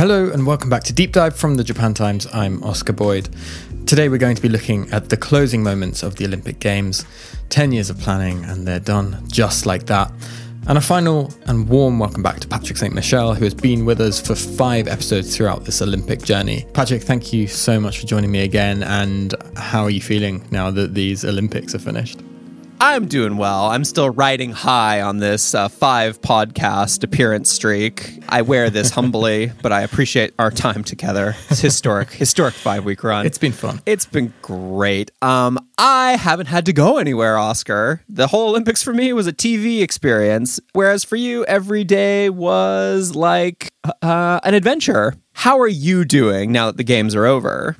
Hello and welcome back to Deep Dive from the Japan Times. I'm Oscar Boyd. Today we're going to be looking at the closing moments of the Olympic Games. 10 years of planning and they're done just like that. And a final and warm welcome back to Patrick St. Michel, who has been with us for five episodes throughout this Olympic journey. Patrick, thank you so much for joining me again. And how are you feeling now that these Olympics are finished? I'm doing well. I'm still riding high on this uh, five podcast appearance streak. I wear this humbly, but I appreciate our time together. It's historic, historic five week run. It's been fun. It's been great. Um, I haven't had to go anywhere, Oscar. The whole Olympics for me was a TV experience, whereas for you, every day was like uh, an adventure. How are you doing now that the games are over?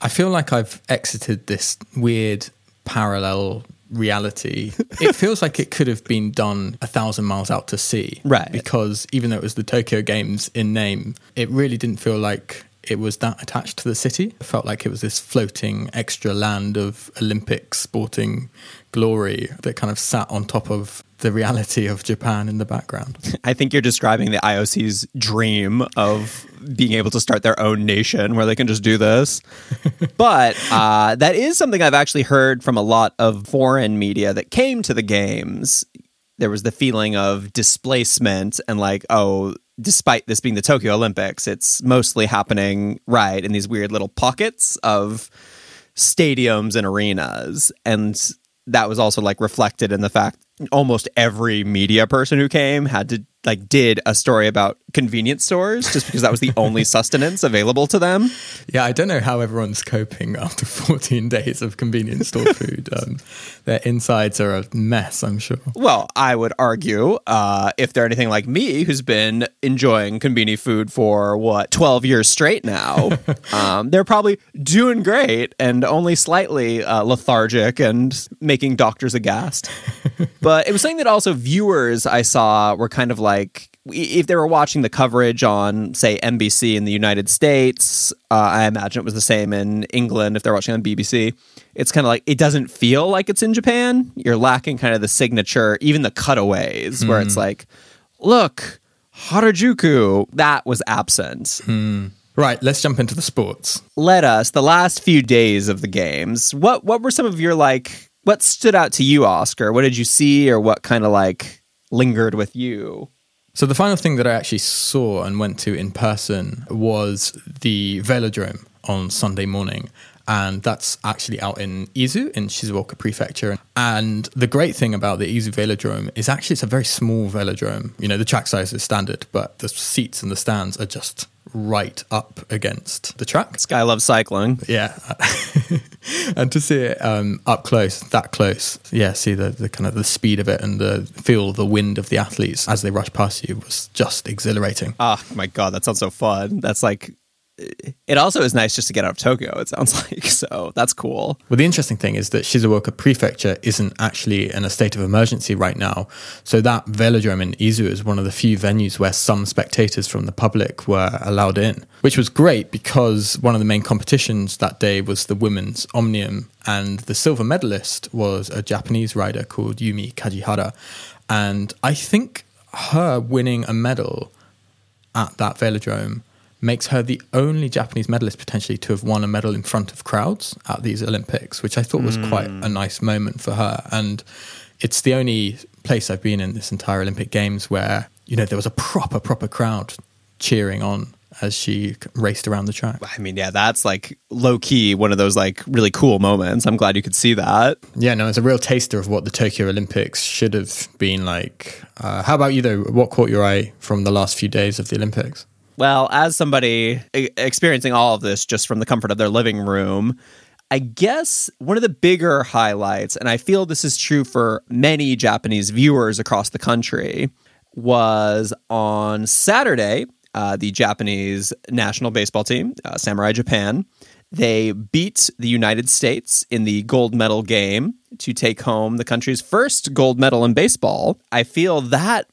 I feel like I've exited this weird parallel reality, it feels like it could have been done a thousand miles out to sea. Right. Because even though it was the Tokyo Games in name, it really didn't feel like it was that attached to the city. It felt like it was this floating extra land of Olympic sporting glory that kind of sat on top of the reality of Japan in the background. I think you're describing the IOC's dream of being able to start their own nation where they can just do this. but uh, that is something I've actually heard from a lot of foreign media that came to the games. There was the feeling of displacement and like, oh, despite this being the Tokyo Olympics, it's mostly happening right in these weird little pockets of stadiums and arenas. And that was also like reflected in the fact almost every media person who came had to like did a story about convenience stores just because that was the only sustenance available to them. Yeah, I don't know how everyone's coping after 14 days of convenience store food. Um, their insides are a mess, I'm sure. Well, I would argue uh, if they're anything like me, who's been enjoying convenient food for what 12 years straight now, um, they're probably doing great and only slightly uh, lethargic and making doctors aghast. but it was something that also viewers I saw were kind of like like if they were watching the coverage on say NBC in the United States, uh, I imagine it was the same in England if they're watching on BBC. It's kind of like it doesn't feel like it's in Japan. You're lacking kind of the signature, even the cutaways mm. where it's hmm. like, look, Harajuku, that was absent. Mm. Right, let's jump into the sports. Let us. The last few days of the games. What what were some of your like what stood out to you, Oscar? What did you see or what kind of like lingered with you? So the final thing that I actually saw and went to in person was the velodrome on Sunday morning. And that's actually out in Izu in Shizuoka Prefecture. And the great thing about the Izu Velodrome is actually it's a very small velodrome. You know, the track size is standard, but the seats and the stands are just right up against the track. This guy loves cycling. Yeah. and to see it um, up close, that close, yeah, see the, the kind of the speed of it and the feel the wind of the athletes as they rush past you was just exhilarating. Oh my God, that sounds so fun. That's like it also is nice just to get out of Tokyo, it sounds like. So that's cool. Well, the interesting thing is that Shizuoka Prefecture isn't actually in a state of emergency right now. So that velodrome in Izu is one of the few venues where some spectators from the public were allowed in, which was great because one of the main competitions that day was the women's Omnium. And the silver medalist was a Japanese rider called Yumi Kajihara. And I think her winning a medal at that velodrome makes her the only Japanese medalist potentially to have won a medal in front of crowds at these Olympics, which I thought was mm. quite a hmm. nice moment for her. And it's the only place I've been in this entire Olympic Games where, you know, there was a proper, proper crowd cheering on as she raced around the track. I mean, yeah, that's like low key one of those like really cool moments. I'm glad you could see that. Yeah, no, it's a real taster of what the Tokyo Olympics should have been like. Uh, how about you though? What caught your eye from the last few days of the Olympics? Well, as somebody experiencing all of this just from the comfort of their living room, I guess one of the bigger highlights, and I feel this is true for many Japanese viewers across the country, was on Saturday, uh, the Japanese national baseball team, uh, Samurai Japan, they beat the United States in the gold medal game to take home the country's first gold medal in baseball. I feel that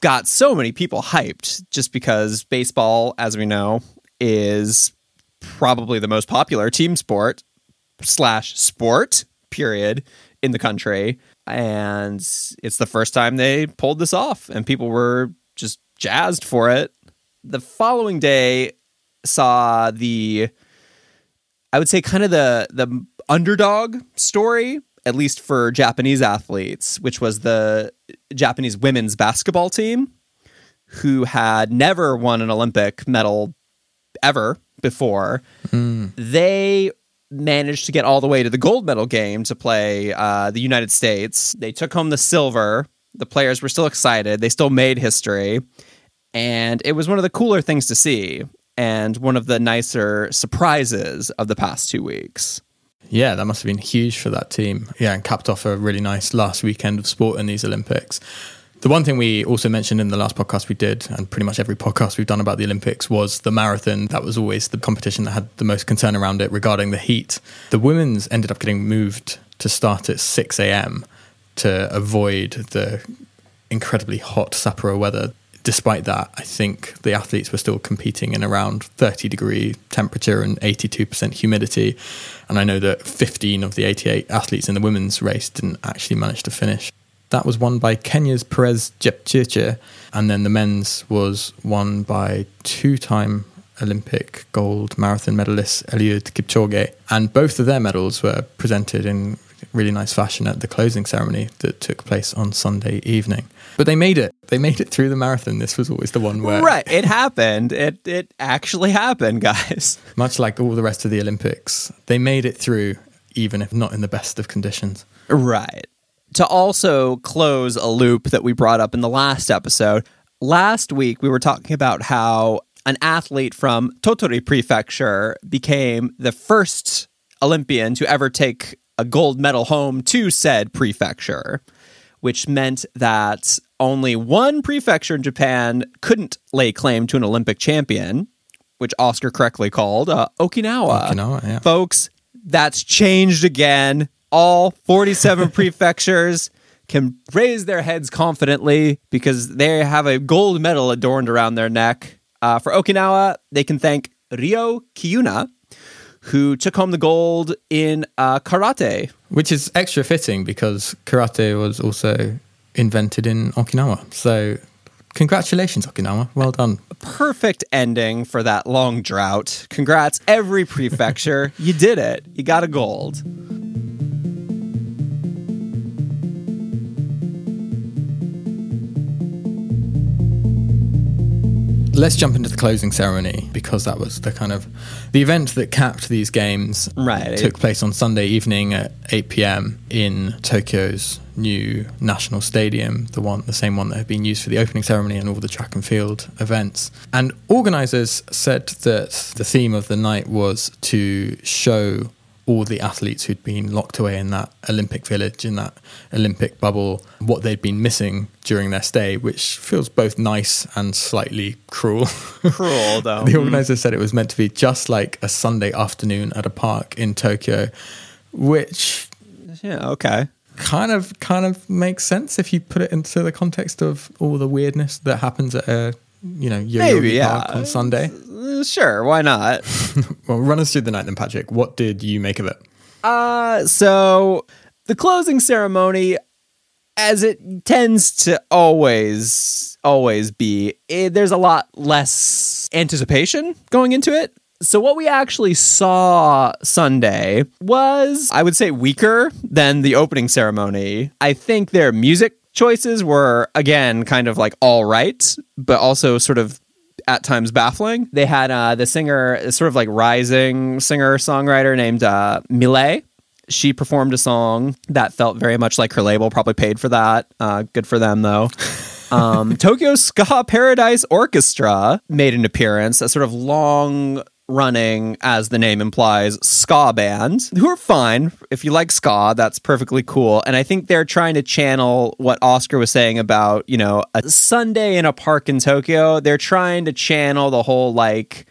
got so many people hyped just because baseball, as we know, is probably the most popular team sport slash sport period in the country. And it's the first time they pulled this off, and people were just jazzed for it. The following day saw the I would say kind of the the underdog story, at least for Japanese athletes, which was the Japanese women's basketball team, who had never won an Olympic medal ever before. Mm. They managed to get all the way to the gold medal game to play uh, the United States. They took home the silver. The players were still excited. They still made history. And it was one of the cooler things to see and one of the nicer surprises of the past two weeks. Yeah, that must have been huge for that team. Yeah, and capped off a really nice last weekend of sport in these Olympics. The one thing we also mentioned in the last podcast we did, and pretty much every podcast we've done about the Olympics, was the marathon. That was always the competition that had the most concern around it regarding the heat. The women's ended up getting moved to start at 6 a.m. to avoid the incredibly hot Sapporo weather despite that, I think the athletes were still competing in around 30 degree temperature and 82% humidity. And I know that 15 of the 88 athletes in the women's race didn't actually manage to finish. That was won by Kenya's Peres Jepchirchir, and then the men's was won by two time Olympic gold marathon medalist Eliud Kipchoge. And both of their medals were presented in really nice fashion at the closing ceremony that took place on Sunday evening. But they made it. They made it through the marathon. This was always the one where Right, it happened. It it actually happened, guys. much like all the rest of the Olympics, they made it through even if not in the best of conditions. Right. To also close a loop that we brought up in the last episode, last week we were talking about how an athlete from Tottori Prefecture became the first Olympian to ever take a gold medal home to said prefecture, which meant that only one prefecture in Japan couldn't lay claim to an Olympic champion, which Oscar correctly called uh, Okinawa. Okinawa, yeah. Folks, that's changed again. All 47 prefectures can raise their heads confidently because they have a gold medal adorned around their neck. Uh, for Okinawa, they can thank Ryo Kiyuna, who took home the gold in uh, karate. Which is extra fitting because karate was also invented in Okinawa. So, congratulations, Okinawa. Well done. Perfect ending for that long drought. Congrats, every prefecture. you did it. You got a gold. Let's jump into the closing ceremony because that was the kind of the event that capped these games. Right. Took place on Sunday evening at 8 p.m. in Tokyo's new national stadium, the one, the same one that had been used for the opening ceremony and all the track and field events. And organisers said that the theme of the night was to show all the athletes who'd been locked away in that Olympic village, in that Olympic bubble, what they'd been missing during their stay, which feels both nice and slightly cruel. Cruel, though. the organizer said it was meant to be just like a Sunday afternoon at a park in Tokyo, which Yeah, okay. kind of kind of makes sense if you put it into the context of all the weirdness that happens at a you know Maybe, yeah. Park on Sunday. Uh, Sure, why not? Well, run us through the night then, Patrick. What did you make of it? Uh, so the closing ceremony, as it tends to always, always be, eh, there's a lot less anticipation going into it. So what we actually saw Sunday was, I would say, weaker than the opening ceremony. I think their music choices were again kind of like all right, but also sort of at times baffling. They had uh, the singer, sort of like rising singer songwriter named uh, milet. She performed a song that felt very much like her label, probably paid for that. Uh, good for them, though. Um, Tokyo Ska Paradise Orchestra made an appearance, a sort of long running, as the name implies, ska band who are fine. If you like ska, that's perfectly cool. And I think they're trying to channel what Oscar was saying about, you know, a Sunday in a park in Tokyo. They're trying to channel the whole like,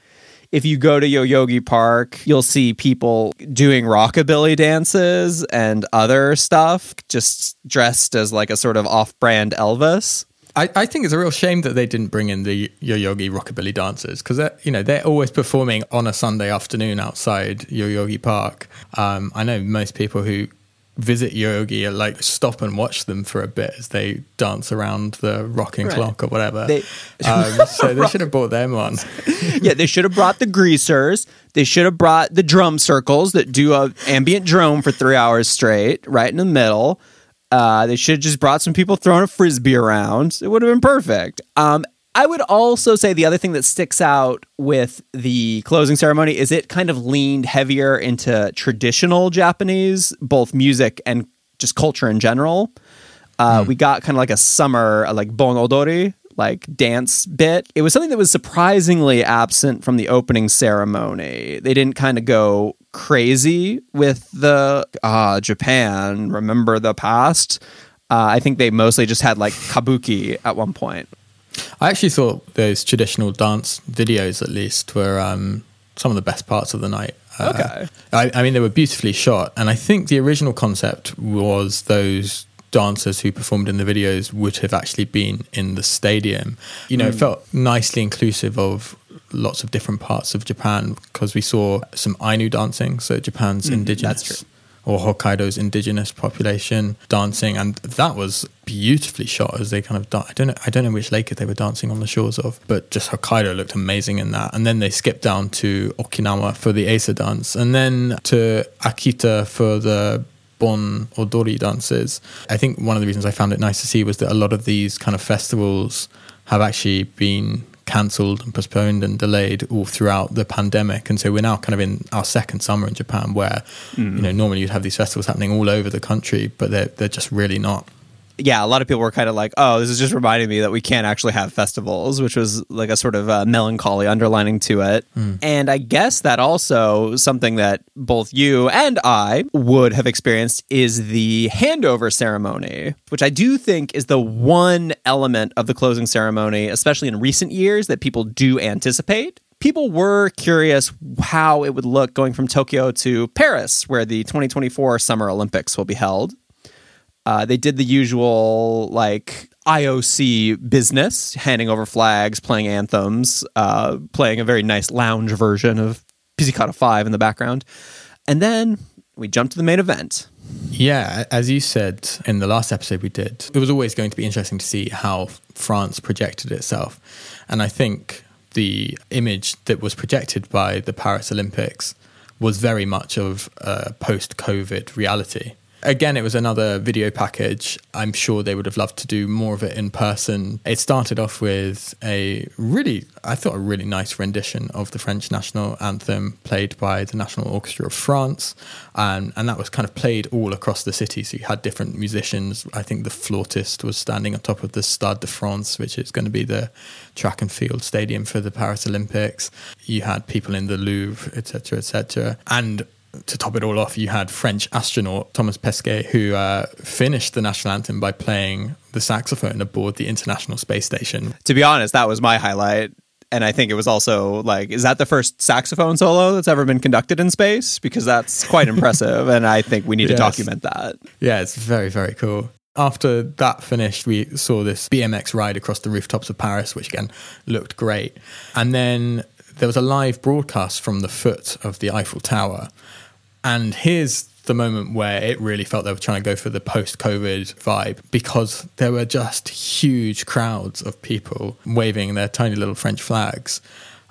if you go to Yoyogi Park, you'll see people doing rockabilly dances and other stuff, just dressed as like a sort of off brand Elvis. I, I think it's a real shame that they didn't bring in the Yoyogi rockabilly dancers because you know they're always performing on a Sunday afternoon outside Yoyogi Park. Um, I know most people who visit Yoyogi are like stop and watch them for a bit as they dance around the rocking Right. clock or whatever. They- um, so they should have brought them on. yeah, they should have brought the greasers. They should have brought the drum circles that do a ambient drum for three hours straight, right in the middle. Uh, they should have just brought some people throwing a frisbee around. It would have been perfect. Um, I would also say the other thing that sticks out with the closing ceremony is it kind of leaned heavier into traditional Japanese, both music and just culture in general. Uh, We got kind of like a summer, uh, like bon odori, like dance bit. It was something that was surprisingly absent from the opening ceremony. They didn't kind of go crazy with the uh, Japan, remember the past. Uh, I think they mostly just had like kabuki at one point. I actually thought those traditional dance videos, at least, were um, some of the best parts of the night. Uh, Okay. I, I mean, they were beautifully shot, and I think the original concept was those dancers who performed in the videos would have actually been in the stadium. You know, it felt nicely inclusive of lots of different parts of Japan because we saw some Ainu dancing, so Japan's mm-hmm. indigenous true. or Hokkaido's indigenous population dancing, and that was beautifully shot as they kind of. Dan- I don't know. I don't know which lake they were dancing on the shores of, but just Hokkaido looked amazing in that. And then they skipped down to Okinawa for the Eisa dance, and then to Akita for the Bon Odori dances. I think one of the reasons I found it nice to see was that a lot of these kind of festivals have actually been cancelled and postponed and delayed all throughout the pandemic. And so we're now kind of in our second summer in Japan where hmm. you know normally you'd have these festivals happening all over the country but they're they're just really not yeah, a lot of people were kind of like, "Oh, this is just reminding me that we can't actually have festivals," which was like a sort of uh, melancholy underlining to it. And I guess that also something that both you and I would have experienced is the handover ceremony, which I do think is the one element of the closing ceremony, especially in recent years, that people do anticipate. People were curious how it would look going from Tokyo to Paris, where the 2024 Summer Olympics will be held. Uh, they did the usual like IOC business, handing over flags, playing anthems, uh, playing a very nice lounge version of Pizzicato Five in the background, and then we jumped to the main event. Yeah, as you said in the last episode we did, it was always going to be interesting to see how France projected itself. And I think the image that was projected by the Paris Olympics was very much of a post COVID reality. Again, it was another video package. I'm sure they would have loved to do more of it in person. It started off with a really, I thought, a really nice rendition of the French national anthem played by the National Orchestra of France. Um, and that was kind of played all across the city. So you had different musicians. I think the flautist was standing on top of the Stade de France, which is going to be the track and field stadium for the Paris Olympics. You had people in the Louvre, etc., etc. And to top it all off, you had French astronaut Thomas Pesquet, who uh, finished the national anthem by playing the saxophone aboard the International Space Station. To be honest, that was my highlight. And I think it was also like, is that the first saxophone solo that's ever been conducted in space? Because that's quite impressive. And I think we need to document that. Yeah, it's very, very cool. After that finished, we saw this BMX ride across the rooftops of Paris, which again looked great. And then there was a live broadcast from the foot of the Eiffel Tower. And here's the moment where it really felt they were trying to go for the post COVID vibe because there were just huge crowds of people waving their tiny little French flags.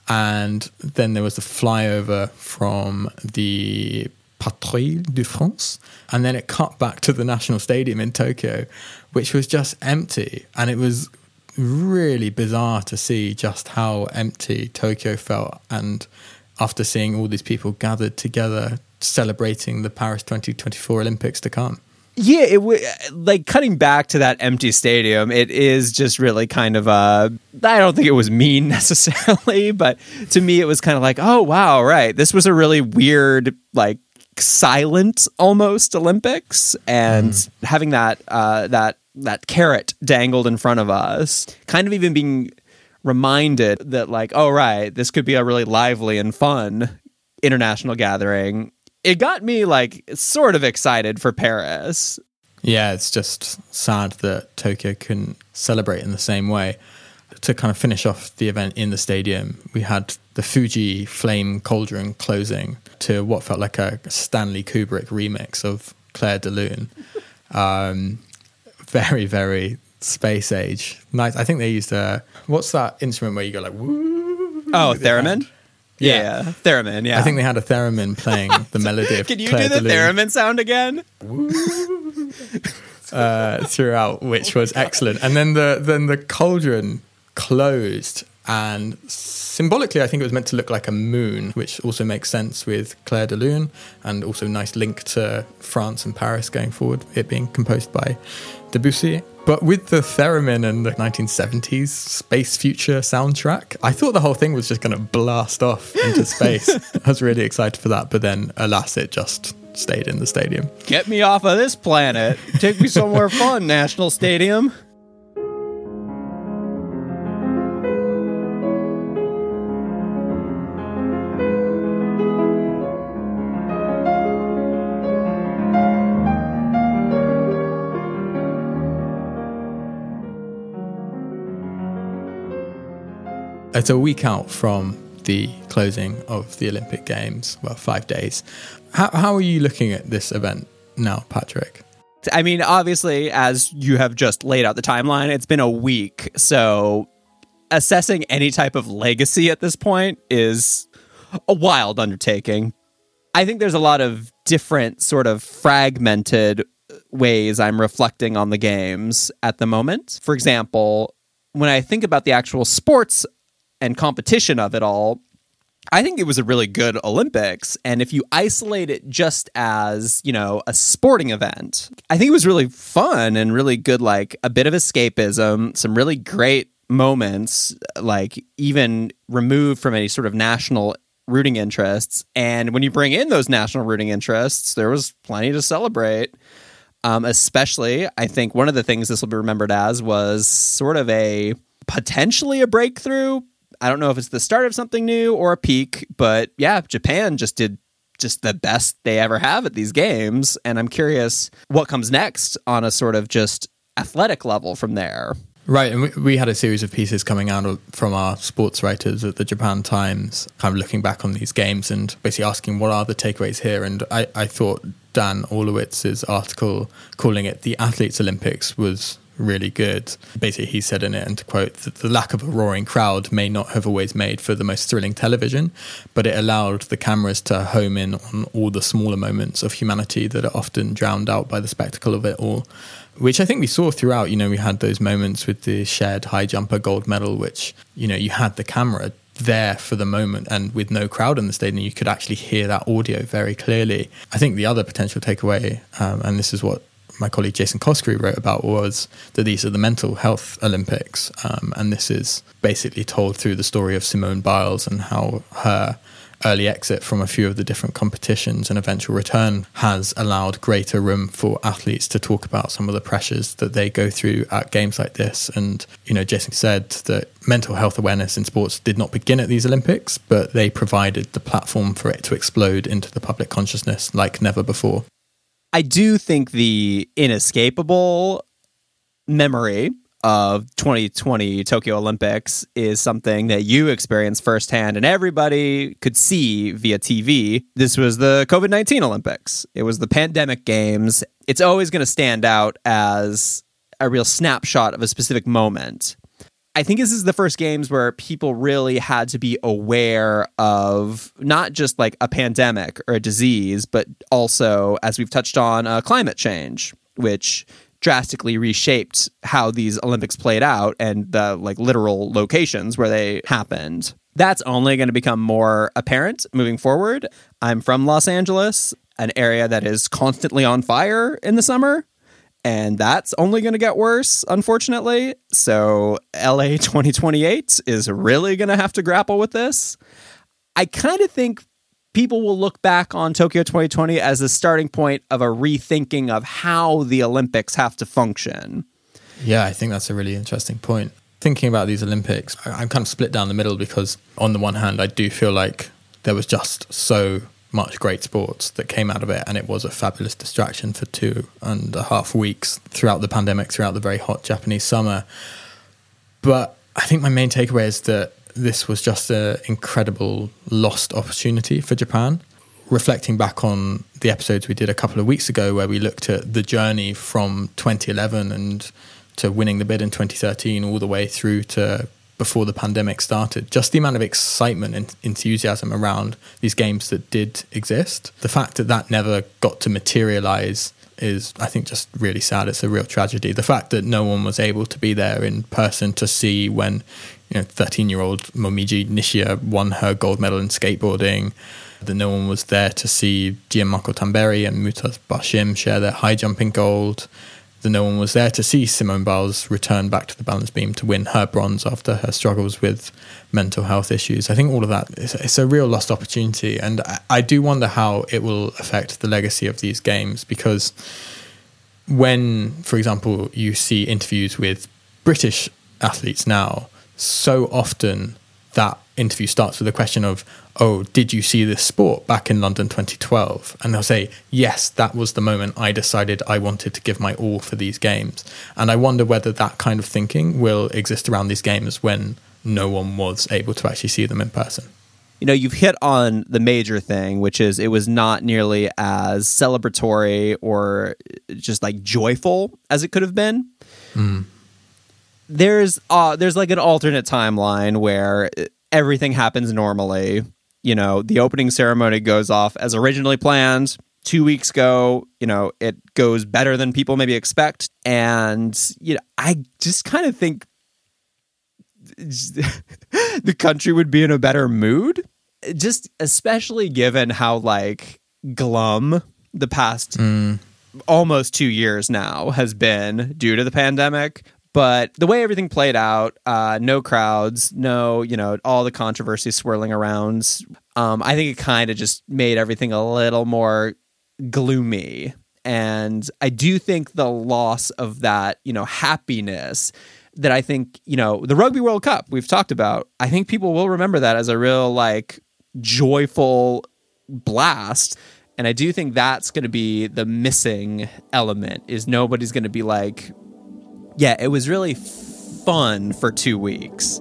And then there was the flyover from the Patrouille de France. And then it cut back to the National Stadium in Tokyo, which was just empty. And it was really bizarre to see just how empty Tokyo felt. And after seeing all these people gathered together celebrating the Paris 2024 Olympics to come. Yeah, it w- like cutting back to that empty stadium. It is just really kind of uh I don't think it was mean necessarily, but to me it was kind of like, oh wow, right. This was a really weird like silent almost Olympics and having that uh that that carrot dangled in front of us, kind of even being reminded that like, oh right, this could be a really lively and fun international gathering. It got me like sort of excited for Paris. Yeah, it's just sad that Tokyo couldn't celebrate in the same way. To kind of finish off the event in the stadium, we had the Fuji Flame Cauldron closing to what felt like a Stanley Kubrick remix of Clair de Lune. Um, very, very space age. Nice. I think they used a what's that instrument where you go like woo? Oh, theremin. Yeah. yeah. theremin. Yeah, I think they had a theremin playing the melody of. Can you Claire do the theremin sound again? uh, throughout, which was excellent. And then the then the cauldron closed, and symbolically, I think it was meant to look like a moon, which also makes sense with Clair de Lune, and also nice link to France and Paris going forward. It being composed by Debussy. But with the theremin and the 1970s space future soundtrack, I thought the whole thing was just going to blast off into space. I was really excited for that, but then alas, it just stayed in the stadium. Get me off of this planet. Take me somewhere fun, National Stadium. It's a week out from the closing of the Olympic Games, well, five days. How, how are you looking at this event now, Patrick? I mean, obviously, as you have just laid out the timeline, it's been a week. So assessing any type of legacy at this point is a wild undertaking. I think there's a lot of different, sort of fragmented ways I'm reflecting on the games at the moment. For example, when I think about the actual sports and competition of it all, I think it was a really good Olympics. And if you isolate it just as, you know, a sporting event, I think it was really fun and really good, like a bit of escapism, some really great moments, like even removed from any sort of national rooting interests. And when you bring in those national rooting interests, there was plenty to celebrate. Um, especially, I think one of the things this will be remembered as was sort of a potentially a breakthrough, I don't know if it's the start of something new or a peak, but yeah, Japan just did just the best they ever have at these games. And I'm curious what comes next on a sort of just athletic level from there. Right, and we, we, had a series of pieces coming out from our sports writers at the Japan Times, kind of looking back on these games and basically asking what are the takeaways here. And I, I thought Dan Orlowitz's article calling it the Athletes Olympics was really good. Basically, he said in it, and to quote, the lack of a roaring crowd may not have always made for the most thrilling television, but it allowed the cameras to home in on all the smaller moments of humanity that are often drowned out by the spectacle of it all. Which I think we saw throughout. You know, we had those moments with the shared high jumper gold medal, which, you know, you had the camera there for the moment and with no crowd in the stadium you could actually hear that audio very clearly i think the other potential takeaway um, and this is what my colleague Jason Coskrey wrote about was that these are the mental health Olympics, um, and this is basically told through the story of Simone Biles and how her early exit from a few of the different competitions and eventual return has allowed greater room for athletes to talk about some of the pressures that they go through at games like this. And, you know, Jason said that mental health awareness in sports did not begin at these Olympics, but they provided the platform for it to explode into the public consciousness like never before. I do think the inescapable memory of 2020 Tokyo Olympics is something that you experienced firsthand and everybody could see via TV. This was the COVID 19 Olympics, it was the pandemic games. It's always going to stand out as a real snapshot of a specific moment. I think this is the first games where people really had to be aware of not just like a pandemic or a disease, but also, as we've touched on, uh, climate change, which drastically reshaped how these Olympics played out and the like literal locations where they happened. That's only going to become more apparent moving forward. I'm from Los Angeles, an area that is constantly on fire in the summer and that's only going to get worse, unfortunately. So, LA 2028 is really going to have to grapple with this. I kind of think people will look back on Tokyo 2020 as a starting point of a rethinking of how the Olympics have to function. Yeah, I think that's a really interesting point. Thinking about these Olympics, I'm kind of split down the middle because, on the one hand, I do feel like there was just so much great sports that came out of it, and it was a fabulous distraction for two and a half weeks throughout the pandemic, throughout the very hot Japanese summer. But I think my main takeaway is that this was just an incredible lost opportunity for Japan. reflecting back on the episodes we did a couple of weeks ago where we looked at the journey from 2011 and to winning the bid in 2013 all the way through to before the pandemic started. Just the amount of excitement and enthusiasm around these games that did exist. The fact that that never got to materialize is, I think, just really sad. It's a real tragedy. The fact that no one was able to be there in person to see when, you know, 13 year old Momiji Nishiya won her gold medal in skateboarding, that no one was there to see Gianmarco Tamberi and Mutaz Barshim share their high jumping gold no one was there to see Simone Biles return back to the balance beam to win her bronze after her struggles with mental health issues. I think all of that is it's a real lost opportunity, and I, I do wonder how it will affect the legacy of these games because when, for example, you see interviews with British athletes now, so often that interview starts with a question of, oh, did you see this sport back in London 2012? And they'll say, yes, that was the moment I decided I wanted to give my all for these games. And I wonder whether that kind of thinking will exist around these games when no one was able to actually see them in person. You know, you've hit on the major thing, which is it was not nearly as celebratory or just like joyful as it could have been. Mm there's uh there's like an alternate timeline where everything happens normally. You know, the opening ceremony goes off as originally planned. Two weeks ago, you know, it goes better than people maybe expect. And, you know, I just kind of think the country would be in a better mood. Just especially given how, like, glum the past mm. almost two years now has been due to the pandemic. But the way everything played out, uh, no crowds, no, you know, all the controversy swirling around, um, I think it kind of just made everything a little more gloomy. And I do think the loss of that, you know, happiness that I think, you know, the Rugby World Cup we've talked about, I think people will remember that as a real, like, joyful blast. And I do think that's going to be the missing element is nobody's going to be like, yeah, it was really fun for two weeks.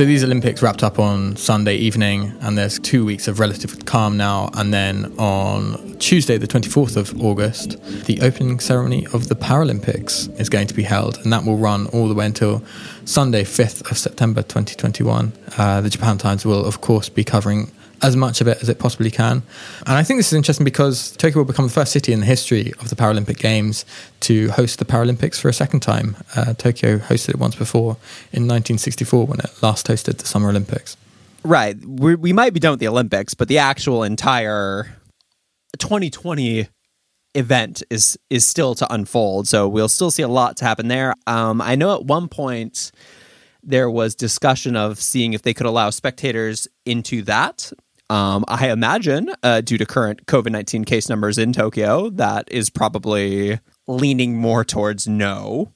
So these Olympics wrapped up on Sunday evening, and there's two weeks of relative calm now. And then on Tuesday, the 24th of August, the opening ceremony of the Paralympics is going to be held, and that will run all the way until Sunday, 5th of September 2021. Uh, the Japan Times will, of course, be covering as much of it as it possibly can. And I think this is interesting because Tokyo will become the first city in the history of the Paralympic Games to host the Paralympics for a second time. Uh, Tokyo hosted it once before in 1964 when it last hosted the Summer Olympics. Right. we we might be done with the Olympics, but the actual entire 2020 event is is still to unfold. So we'll still see a lot to happen there. Um, I know at one point there was discussion of seeing if they could allow spectators into that. Um, I imagine, uh, due to current COVID 19 case numbers in Tokyo, that is probably leaning more towards no.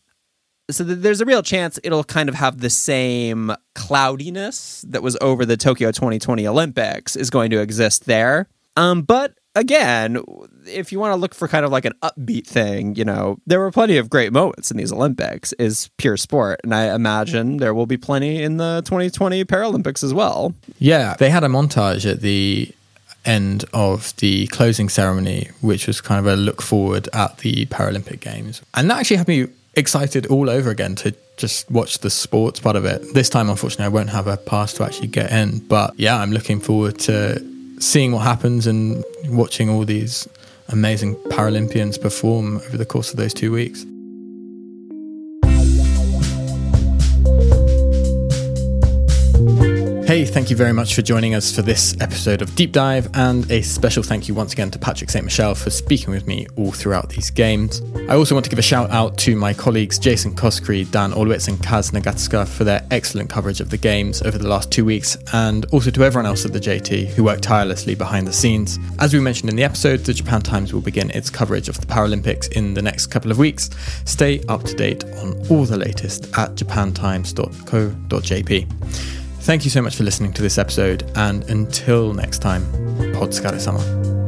So th- there's a real chance it'll kind of have the same cloudiness that was over the Tokyo 2020 Olympics is going to exist there. Um, but again, if you want to look for kind of like an upbeat thing, you know, there were plenty of great moments in these Olympics is pure sport. And I imagine there will be plenty in the 2020 Paralympics as well. Yeah. They had a montage at the end of the closing ceremony, which was kind of a look forward at the Paralympic Games. And that actually had me excited all over again to just watch the sports part of it. This time, unfortunately, I won't have a pass to actually get in. But yeah, I'm looking forward to seeing what happens and watching all these amazing Paralympians perform over the course of those two weeks. Hey, thank you very much for joining us for this episode of Deep Dive, and a special thank you once again to Patrick St. Michel for speaking with me all throughout these games. I also want to give a shout out to my colleagues Jason Coskrey, Dan Orlowitz, and Kaz Nagatsuka for their excellent coverage of the games over the last two weeks, and also to everyone else at the JT who worked tirelessly behind the scenes. As we mentioned in the episode, the Japan Times will begin its coverage of the Paralympics in the next couple of weeks. Stay up to date on all the latest at japantimes.co.jp. Thank you so much for listening to this episode, and until next time, Podscare sama.